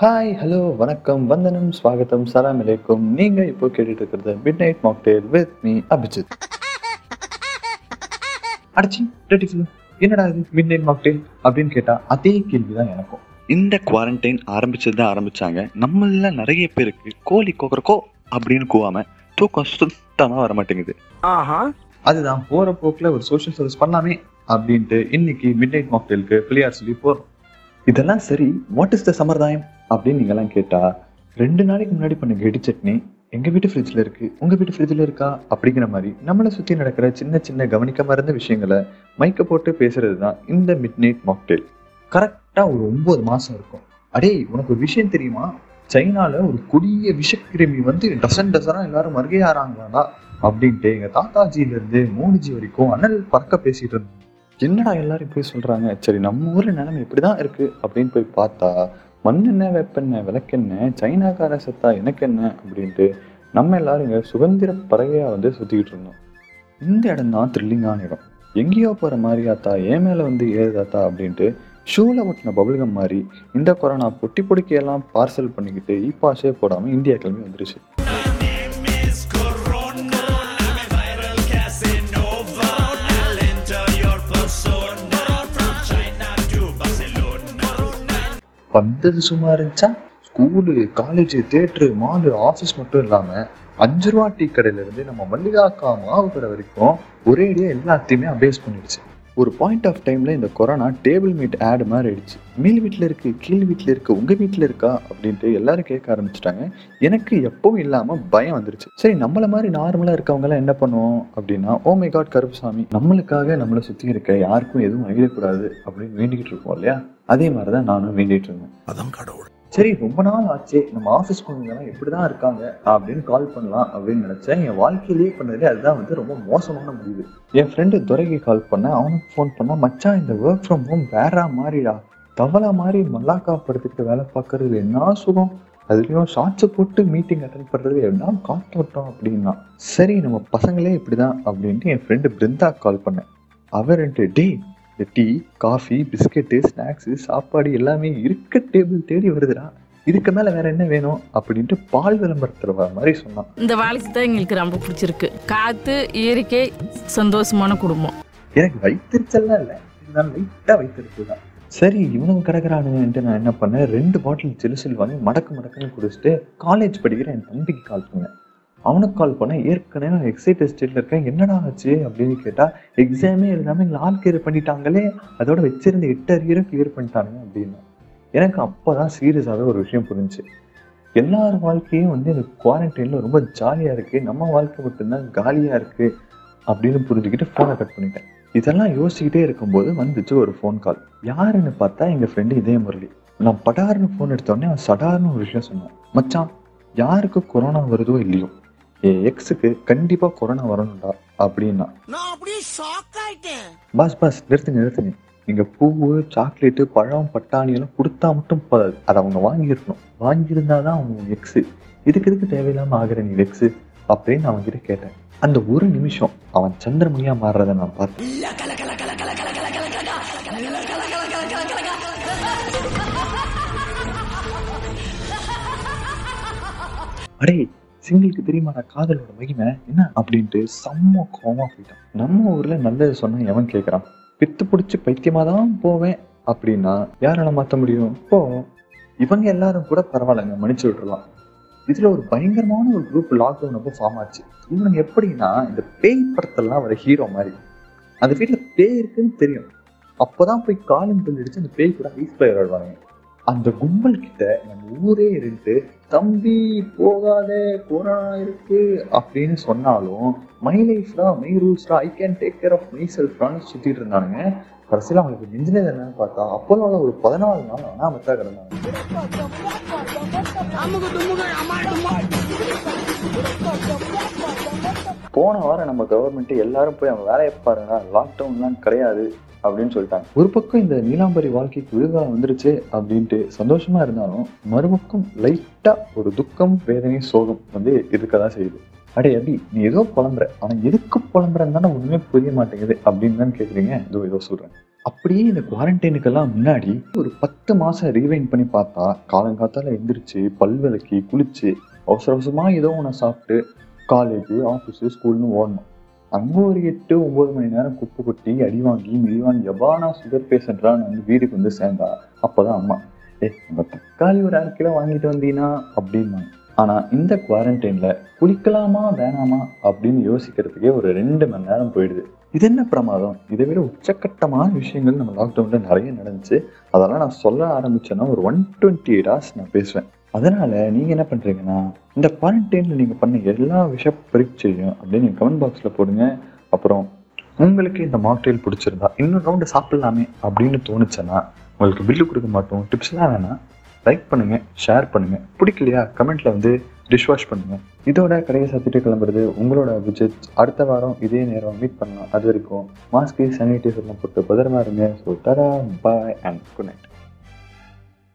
Hi hello வணக்கம் வந்தனம் ஸ்வாகத்தம் சலாம் அலைக்கும். நீங்க இப்போ கேட்டுட்டு இருக்கிறது midnight mocktail with me Abhijit அடிச்சி ரெடி என்னடா இது மிட் நைட் மாக்டேல் அப்படின்னு கேட்டா அதே கேள்விதான் எனக்கும். இந்த குவாரண்டைன் ஆரம்பிச்சது தான் ஆரம்பிச்சாங்க. நம்மள நிறைய பேருக்கு கோழி கொக்கரக்கோ அப்படின்னு கூவாம தூக்கம் சுத்தமா வர மாட்டேங்குது. அதுதான் போற போக்குல ஒரு சோஷியல் சர்வீஸ் பண்ணலாமே அப்படின்ட்டு இன்னைக்கு மிட் நைட் மாக்டேலுக்கு பிள்ளையார் சொல்லி போறோம். இதெல்லாம் சரி வாட் இஸ் த சம்பிரதாயம்? அப்படின்னு நீங்கள்லாம் கேட்டா ரெண்டு நாளைக்கு முன்னாடி பண்ண கெடி சட்னி எங்க வீட்டு ஃப்ரிட்ஜில் இருக்கு உங்க வீட்டு ஃப்ரிட்ஜில் இருக்கா? அப்படிங்கிற மாதிரி நம்மளை சுத்தி நடக்கிற சின்ன சின்ன கவனிக்க மறந்த விஷயங்களை மைக்க போட்டு பேசுகிறது தான் இந்த மிட் நைட் மாக்டெயில் கரெக்டா ஒரு ஒன்பது மாசம் இருக்கும். அடே உனக்கு ஒரு விஷயம் தெரியுமா? சைனால ஒரு கொடிய விஷக்கிருமி வந்து டசன் டசனா எல்லாரும் மறுகையாறாங்களா அப்படின்ட்டு எங்க தாத்தாஜில இருந்து மோடிஜி வரைக்கும் அனல் பறக்க பேசிட்டு இருந்தோம். என்னடா எல்லாரும் போய் சொல்றாங்க? சரி நம்ம ஊர்ல நிலைமை இப்படிதான் இருக்கு அப்படின்னு போய் பார்த்தா மண்ணெண்ணெய் வெப்பெண்ணெய் விளக்கெண்ணெய் சைனாக்கார செத்தா எனக்கு என்ன அப்படின்ட்டு நம்ம எல்லாரும் இங்கே சுதந்திர பறவையாக வந்து சுற்றிக்கிட்டு இருந்தோம். இந்த இடம் தான் த்ரில்லிங்கான இடம். எங்கேயோ போகிற மாதிரியாத்தா ஏன் மேலே வந்து ஏறுதாத்தா அப்படின்ட்டு ஷூவில் ஒட்டின பபுல்கம் மாதிரி இந்த கொரோனா பொட்டி பொடிக்கையெல்லாம் பார்சல் பண்ணிக்கிட்டு இ பாஸே போடாமல் இந்தியா கிளம்பி வந்துருச்சு. வந்தது சும்மா இருந்துச்சா? School college theatre mall office மட்டும் இல்லாமல் அஞ்சு ரூபா டீ கடையிலேருந்து நம்ம மல்லிகாக்கா மாவு கடை வரைக்கும் ஒரேடியாக எல்லாத்தையுமே அபேஸ் பண்ணிடுச்சு. ஒரு பாயிண்ட் ஆஃப் டைமில் இந்த கொரோனா டேபிள் மீட் ஆட் மாதிரி ஆயிடுச்சு. மேல் வீட்டில் இருக்குது கீழ் வீட்டில் இருக்குது உங்கள் வீட்டில் இருக்கா அப்படின்ட்டு எல்லாரும் கேட்க ஆரம்பிச்சிட்டாங்க. எனக்கு எப்பவும் இல்லாமல் பயம் வந்துருச்சு. சரி நம்மள மாதிரி நார்மலாக இருக்கவங்கலாம் என்ன பண்ணுவோம் அப்படின்னா ஓ மை காட் கருப்புசாமி நம்மளுக்காக நம்மளை சுற்றி இருக்க யாருக்கும் எதுவும் ஆகிடக்கூடாது அப்படின்னு வேண்டிக்கிட்டு இருக்கோம் இல்லையா? அதே மாதிரி தான் நானும் வேண்டிகிட்டு இருந்தேன். அதான் கடவுள். சரி ரொம்ப நாள் ஆச்சு. நம்ம ஆஃபீஸ் குழந்தைங்கலாம் எப்படி தான் இருக்காங்க? அப்படின்னு கால் பண்ணலாம் அப்படின்னு நினச்சேன். என் வாழ்க்கையிலேயே பண்ணது அதுதான் வந்து ரொம்ப மோசமான முடிவு. என் ஃப்ரெண்டு துரைக்கு கால் பண்ணேன் அவனுக்கு ஃபோன் பண்ணா மச்சான் இந்த ஒர்க் ஃப்ரம் ஹோம் வேற மாதிரிடா தவளை மாதிரி மல்லாக்கா படுத்துக்கிட்டு வேலை பார்க்கறது என்ன சுகம்? அதுலேயும் ஷார்ட்ஸ் போட்டு மீட்டிங் அட்டன் பண்ணுறது என்ன காத்தோட்டம் அப்படின்னா. சரி நம்ம பசங்களே இப்படி தான் அப்படின்ட்டு என் ஃப்ரெண்டு பிருந்தா கால் பண்ணேன் அவர்ன்ட்டு டேய் இந்த டீ காஃபி பிஸ்கெட்டு ஸ்நாக்ஸு சாப்பாடு எல்லாமே இருக்க டேபிள் தேடி வருதுடா. இதுக்கு மேல வேற என்ன வேணும் அப்படின்ட்டு பால் விளம்பரத்துல வர மாதிரி சொன்னான். இந்த வாழ்க்கை தான் எங்களுக்கு ரொம்ப பிடிச்சிருக்கு. காத்து இயற்கை சந்தோஷமான குடும்பம். எனக்கு வயிற்றுச்சல்லாம் இல்லை. இருந்தாலும் லைட்டா வயிற்றுச்சு தான் சரி இவனுங்க கிடக்குறானுன்ட்டு நான் என்ன பண்ணேன்? ரெண்டு பாட்டில் ஜெலுசில் வாங்கி மடக்கு மடக்குன்னு குடிச்சிட்டு காலேஜ் படிக்கிற என் தம்பிக்கு கால் பண்ணேன். அவனுக்கு கால் பண்ணேன். ஏற்கனவே நான் எக்ஸைட் ஸ்டேட்டில் இருக்கேன். என்னடா ஆச்சு? அப்படின்னு கேட்டால் எக்ஸாமே எழுதாம எங்களை ஆள் கிளியர் பண்ணிட்டாங்களே. அதோட வச்சிருந்த எட்டு அரியரும் கிளியர் பண்ணிட்டானுங்க அப்படின்னா. எனக்கு அப்போ தான் சீரியஸாகவே ஒரு விஷயம் புரிஞ்சுச்சு எல்லார் வாழ்க்கையும் வந்து இந்த குவாரண்டைனில் ரொம்ப ஜாலியாக இருக்குது நம்ம வாழ்க்கை மட்டும்தான் காலியாக இருக்குது அப்படின்னு புரிஞ்சுக்கிட்டு ஃபோனை கட் பண்ணிட்டேன். இதெல்லாம் யோசிச்சுக்கிட்டே இருக்கும்போது வந்துச்சு ஒரு ஃபோன் கால் யாருன்னு பார்த்தா எங்கள் ஃப்ரெண்டு இதே முரளி. நான் படார்னு ஃபோன் எடுத்தோடனே அவன் சடார்னு ஒரு விஷயம் சொன்னான். மச்சான் யாருக்கு கொரோனா வருதோ இல்லையோ? எக்ஸுக்கு கண்டிப்பா கொரோனா வரணும்டா அப்படின்னா நான் பாஸ் பாஸ் நிறுத்துங்க நிறுத்துங்க நீங்க பூவு சாக்லேட்டு பழம் பட்டாணி எல்லாம் கொடுத்தா மட்டும் போதாது அதை அவங்க வாங்கியிருக்கணும் வாங்கியிருந்தாதான் அவங்க எக்ஸு இதுக்கு எதுக்கு தேவையில்லாம ஆகிற நீ எக்ஸு அப்படின்னு அவன் கிட்ட கேட்டேன் அந்த ஒரு நிமிஷம் அவன் சந்திரமுனியா மாறுறதை நான் பார்த்தேன் அடே சிங்கிளுக்கு தெரியுமா நான் காதலோட மகிமை? என்ன? அப்படின்ட்டு செம்ம கோமா போயிட்டான். நம்ம ஊர்ல நல்லது சொன்னா எவன் கேட்கறான் பித்து பிடிச்சி பைத்தியமா தான் போவேன் அப்படின்னா யாரால மாத்த முடியும்? இப்போ இவங்க எல்லாரும் கூட பரவாயில்லைங்க மன்னிச்சு விட்டுருலாம் இதுல ஒரு பயங்கரமான ஒரு குரூப் லாக்டவுன் அப்போ ஃபார்ம் ஆச்சு. இவனுங்க எப்படின்னா இந்த பேய் படத்தெல்லாம் வர ஹீரோ மாதிரி. அந்த வீட்டுல பேய் இருக்குன்னு தெரியும். அப்போதான் போய் காலிங் பில் அடிச்சு அந்த பேய் கூட ஐஸ் பிளேயர் விளையாடுவாங்க அந்த கும்பல் கிட்ட நம்ம ஊரே இருந்து தம்பி போகாதே கொரோனா இருக்கு அப்படின்னு சொன்னாலும் மை லைஃப்ரா my ரூல்ஸ்ரா I can take care of my செல்ஃப்ரான்னு சுத்திட்டு இருந்தானுங்க. கடைசியில் அவங்களுக்கு நெஞ்சினது என்னன்னு பார்த்தா அப்போதான் ஒரு பதினாலு நாள் அனாமத்தா கிடந்தாங்க. போன வாரம் நம்ம கவர்மெண்ட் எல்லாரும் போய் அவங்க வேலையை பாருங்க லாக்டவுன்லாம் கிடையாது. அப்படின்னு சொல்லிட்டாங்க. ஒரு பக்கம் இந்த நீலாம்பரி வாழ்க்கைக்கு விடுதலை வந்துருச்சு அப்படின்ட்டு சந்தோஷமா இருந்தாலும் மறுபக்கம் லைட்டா ஒரு துக்கம் வேதனை சோகம் வந்து இருக்கதான் செய்யுது. அடே அபி நீ ஏதோ புலம்புற. ஆனா எதுக்கு புலம்புறன்னு தானே ஒண்ணுமே புரிய மாட்டேங்குது அப்படின்னு தான் கேக்குறீங்க. இதோ ஏதோ சொல்றேன். அப்படியே இந்த குவாரண்டைனுக்கெல்லாம் முன்னாடி ஒரு பத்து மாசம் ரீவைன் பண்ணி பார்த்தா காலங்காத்தால எந்திரிச்சு பல் விளக்கி குளிச்சு அவசர அவசரமா ஏதோ ஒன்று சாப்பிட்டு காலேஜ் ஆஃபீஸு ஸ்கூல்னு ஓடணும். அங்கே ஒரு எட்டு ஒன்பது மணி நேரம் குப்பு கொட்டி அடி வாங்கி மிதி எபானா சுகர் பேஷண்ட்றான்னு வந்து வீட்டுக்கு வந்து சேர்ந்தா. அப்போதான் அம்மா ஏ நம்ம தக்காளி ஒரு அரை கிலோ வாங்கிட்டு வந்தீங்கன்னா அப்படின்னாங்க ஆனால் இந்த குவாரண்டைனில் குளிக்கலாமா வேணாமா அப்படின்னு யோசிக்கிறதுக்கே ஒரு ரெண்டு மணி நேரம் போயிடுது. இது என்ன பிரமாதம்? இதை விட உச்சக்கட்டமான விஷயங்கள் நம்ம லாக்டவுனில் நிறைய நடந்துச்சு. அதெல்லாம் நான் சொல்ல ஆரம்பித்தேன்னா ஒரு ஒன் டுவெண்ட்டி எயிட் ஹவர்ஸ் நான் பேசுவேன். அதனால நீங்க என்ன பண்றீங்கன்னா இந்த குவாரண்டைன்ல நீங்க பண்ண எல்லா விஷ பரீட்சையும் அப்படின்னு கமெண்ட் பாக்ஸ்ல போடுங்க. அப்புறம் உங்களுக்கு இந்த மாக்டெயில் பிடிச்சிருந்தா இன்னும் ரவுண்டு சாப்பிடலாமே அப்படின்னு தோணுச்சுன்னா உங்களுக்கு பில்லு கொடுக்க மாட்டோம். டிப்ஸ்லாம் வேணாம். லைக் பண்ணுங்க ஷேர் பண்ணுங்க. பிடிக்கலையா? கமெண்ட்ல வந்து டிஷ் வாஷ் பண்ணுங்க. இதோட கடையை சாத்திட்டு கிளம்புறது உங்களோட விஜிட் அடுத்த வாரம் இதே நேரம் மீட் பண்ணலாம். அது வரைக்கும் மாஸ்க்கு சானிடைசர்லாம் போட்டு பத்திரமா இருங்க. So Tura bye and good night